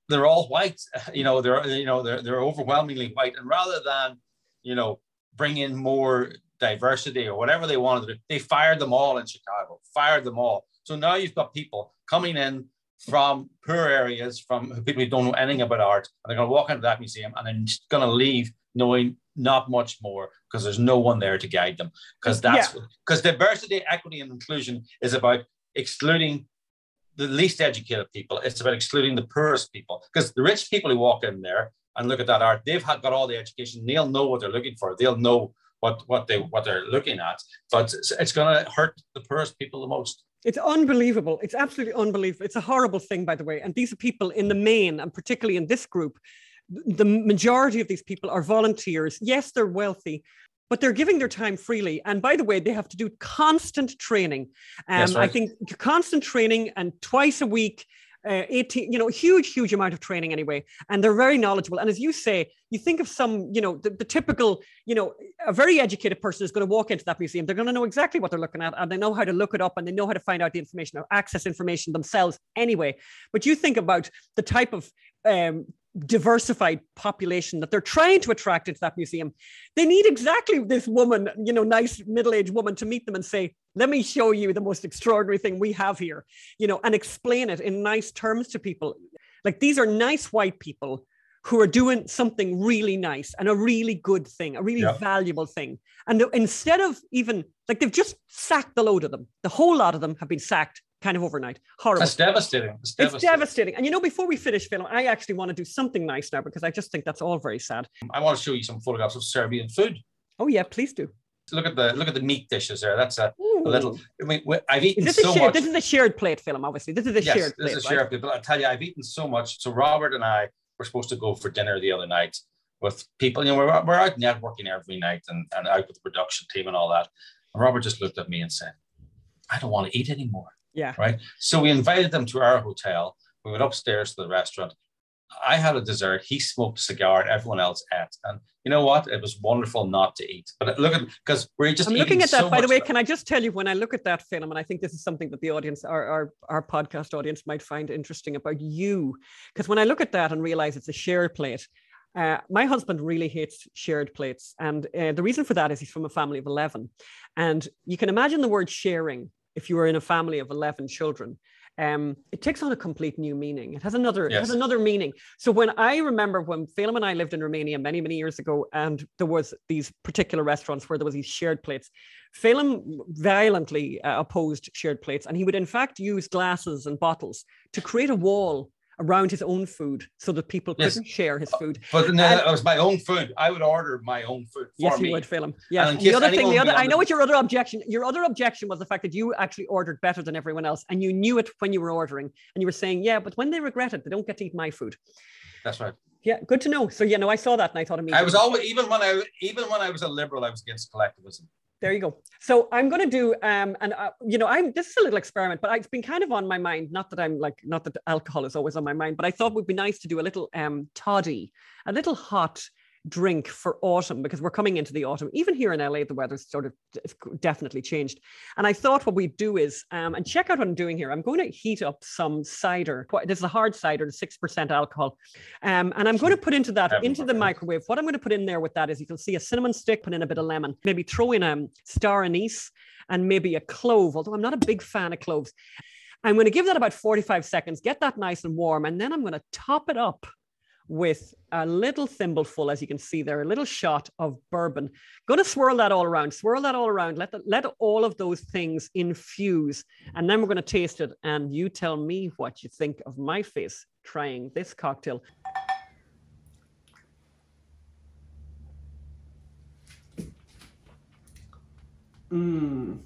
they're all white. You know, they're you know they're they're overwhelmingly white, and rather than you know bring in more diversity or whatever they wanted to they fired them all in Chicago. Fired them all. So now you've got people coming in from poor areas, from people who don't know anything about art, and they're going to walk into that museum and then just going to leave knowing not much more because there's no one there to guide them. Because that's because yeah. diversity, equity, and inclusion is about excluding the least educated people. It's about excluding the poorest people. Because the rich people who walk in there and look at that art, they've had, got all the education. They'll know what they're looking for. They'll know what what they what they're looking at. But it's, it's going to hurt the poorest people the most. It's unbelievable. It's absolutely unbelievable. It's a horrible thing, by the way. And these are people in the main, and particularly in this group, the majority of these people are volunteers. Yes, they're wealthy, but they're giving their time freely. And by the way, they have to do constant training. Um, right. I think constant training and twice a week. Uh, 18, you know, huge, huge amount of training anyway. And they're very knowledgeable. And as you say, you think of some, you know, the, the typical, you know, a very educated person is going to walk into that museum. They're going to know exactly what they're looking at and they know how to look it up and they know how to find out the information or access information themselves anyway. But you think about the type of um, diversified population that they're trying to attract into that museum. They need exactly this woman, you know, nice middle-aged woman to meet them and say, let me show you the most extraordinary thing we have here, you know, and explain it in nice terms to people. Like these are nice white people who are doing something really nice and a really good thing, a really yeah. valuable thing. And instead of even like they've just sacked the load of them, the whole lot of them have been sacked kind of overnight. Horrible. That's devastating. It's devastating. It's devastating. And you know, before we finish, Phil, I actually want to do something nice now because I just think that's all very sad. I want to show you some photographs of Serbian food. Oh yeah, please do. Look at the look at the meat dishes there. That's a, a little. I mean, I've eaten so shared, much. This is a shared plate Phelim, obviously. This is a yes, shared this plate. is a shared plate. But I tell you, I've eaten so much. So Robert and I were supposed to go for dinner the other night with people. You know, we're, we're out networking every night and, and out with the production team and all that. And Robert just looked at me and said, "I don't want to eat anymore." Yeah. Right. So we invited them to our hotel. We went upstairs to the restaurant. I had a dessert. He smoked a cigar, and everyone else ate. And you know what? It was wonderful not to eat. But look at because we're just. I'm looking at that. So by the way, can I just tell you when I look at that Phelim, and I think this is something that the audience, our our, our podcast audience, might find interesting about you, because when I look at that and realize it's a shared plate. Uh, my husband really hates shared plates. And uh, the reason for that is he's from a family of 11. And you can imagine the word sharing if you were in a family of 11 children um, it takes on a complete new meaning. It has another, yes. it has another meaning. So when I remember when Phelim and I lived in Romania many, many years ago, and there was these particular restaurants where there was these shared plates, Phelim violently uh, opposed shared plates, and he would in fact use glasses and bottles to create a wall around his own food so that people yes. couldn't share his uh, food. But no, and, it was my own food. I would order my own food. yes, me. you would, Phelim. Yes. the other thing, the other, I know what your other objection. Your other objection was the fact that you actually ordered better than everyone else, and you knew it when you were ordering, and you were saying, "Yeah, but when they regret it, they don't get to eat my food." That's right. Yeah, good to know. So yeah, no, I saw that and I thought immediately. I was always even when I even when I was a liberal, I was against collectivism there you go. So I'm going to do, um, and uh, you know, I'm this is a little experiment, but it's been kind of on my mind. Not that I'm like, not that alcohol is always on my mind, but I thought it would be nice to do a little um, toddy, a little hot drink for autumn because we're coming into the autumn. Even here in LA, the weather's sort of definitely changed. And I thought what we'd do is, um, and check out what I'm doing here. I'm going to heat up some cider. This is a hard cider, six percent alcohol, um, and I'm going to put into that into the microwave. What I'm going to put in there with that is you can see a cinnamon stick, put in a bit of lemon, maybe throw in a um, star anise and maybe a clove. Although I'm not a big fan of cloves. I'm going to give that about 45 seconds, get that nice and warm, and then I'm going to top it up with a little thimbleful, as you can see there, a little shot of bourbon. Going to swirl that all around, swirl that all around. Let, the, let all of those things infuse. And then we're going to taste it. And you tell me what you think of my face trying this cocktail. Mmm.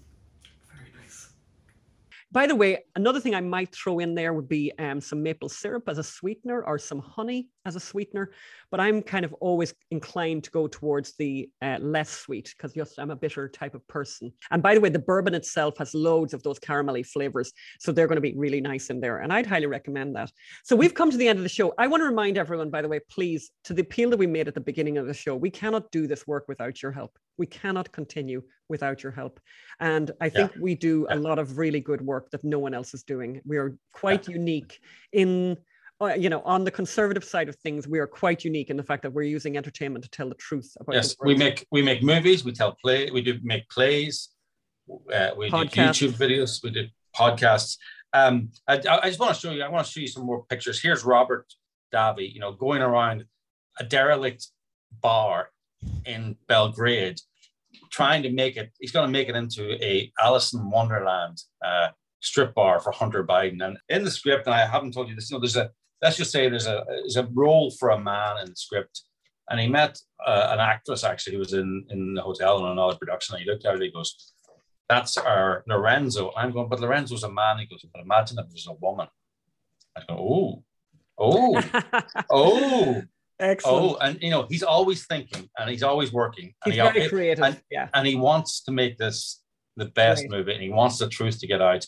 By the way, another thing I might throw in there would be um, some maple syrup as a sweetener or some honey as a sweetener. But I'm kind of always inclined to go towards the uh, less sweet because just I'm a bitter type of person. And by the way, the bourbon itself has loads of those caramelly flavors. So they're going to be really nice in there. And I'd highly recommend that. So we've come to the end of the show. I want to remind everyone, by the way, please, to the appeal that we made at the beginning of the show, we cannot do this work without your help. We cannot continue without your help. And I think yeah. we do a lot of really good work that no one else is doing. We are quite yeah. unique in uh, you know, on the conservative side of things, we are quite unique in the fact that we're using entertainment to tell the truth about. Yes, we make we make movies, we tell play, we do make plays, uh, we podcasts. do YouTube videos, we do podcasts. Um, I, I just want to show you. I want to show you some more pictures. Here's Robert Davi, you know, going around a derelict bar in Belgrade, trying to make it. He's going to make it into a Alice in Wonderland uh, strip bar for Hunter Biden. And in the script, and I haven't told you this. You know, there's a let's just say there's a there's a role for a man in the script, and he met uh, an actress actually who was in in the hotel in another production. And he looked at her, he goes, "That's our Lorenzo." I'm going, but Lorenzo's a man. He goes, but imagine if it was a woman. I go, oh, oh, oh. Excellent. Oh, and you know he's always thinking and he's always working. He's and very creative. And, yeah, and he wants to make this the best Right. movie, and he wants the truth to get out.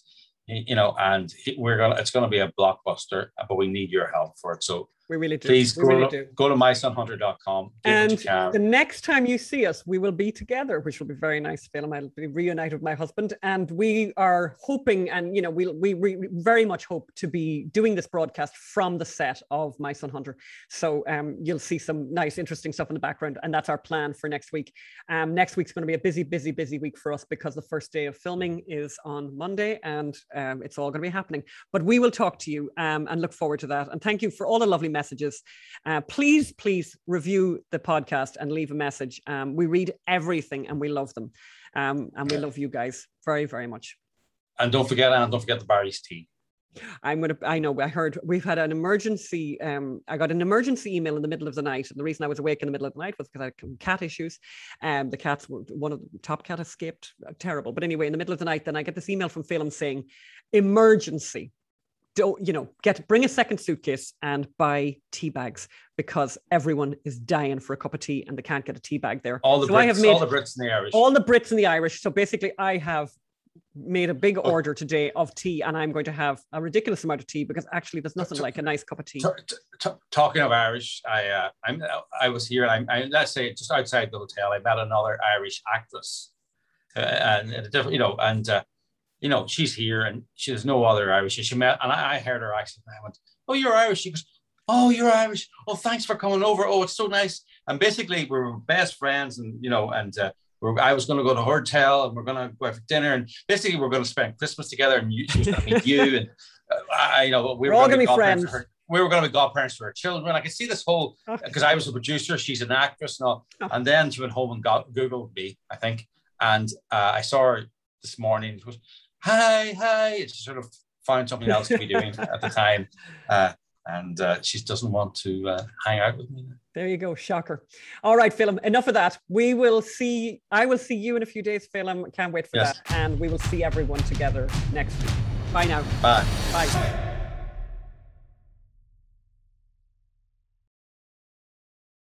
He- You know, and he- we're gonna it's gonna be a blockbuster, but we need your help for it. So we really do. please we go really to, do. go to mysonhunter.com. And the next time you see us, we will be together, which will be very nice Phelim. I'll be reunited with my husband, and we are hoping, and you know, we we we very much hope to be doing this broadcast from the set of My Son Hunter. So um, you'll see some nice, interesting stuff in the background, and that's our plan for next week. Um, next week's going to be a busy, busy, busy week for us because the first day of filming is on Monday, and um, it's all going to be happening. But we will talk to you um, and look forward to that. And thank you for all the lovely messages. Uh, please, please review the podcast and leave a message. Um, we read everything and we love them. Um, and we love you guys very, very much. and don't forget, and don't forget the Barry's tea. I'm gonna. I know. I heard we've had an emergency. Um, I got an emergency email in the middle of the night, and the reason I was awake in the middle of the night was because I had cat issues. Um, the cats were one of the top cat escaped. Uh, Terrible. But anyway, in the middle of the night, then I get this email from Phelim saying, "Emergency." Don't you know? Get bring a second suitcase and buy tea bags because everyone is dying for a cup of tea and they can't get a tea bag there. All the so Brits, I have made all the Brits and the Irish. all the Brits and the Irish. So basically, I have made a big order today of tea, and I'm going to have a ridiculous amount of tea because actually, there's nothing like a nice cup of tea. Talking of Irish, I uh, I'm I was here. I'm I, let's say just outside the hotel. I met another Irish actress, uh, and and you know, and uh, you know, she's here, and she there's no other Irish. She met, and I, I heard her accent. And I went, "Oh, you're Irish." She goes, "Oh, you're Irish. Oh, thanks for coming over. Oh, it's so nice." And basically, we were best friends, and you know, and uh, we're, I was going to go to a hotel, and we're going to go out for dinner, and basically, we're going to spend Christmas together, and you, she was going to meet you, and uh, I, you know, we We're all gonna gonna be friends. her- we were going to be godparents for her children. I could see this whole Oh. because I was a producer, she's an actress, and all. Oh. And then she went home and got Googled me, I think, and uh, I saw her this morning. She goes, "Hi, hi." She sort of found something else to be doing at the time, uh, and uh, she doesn't want to uh, hang out with me. There you go, shocker. All right, Phelim, enough of that. We will see, I will see you in a few days, Phelim. Can't wait for Yes. that. And we will see everyone together next week. Bye now. Bye. Bye.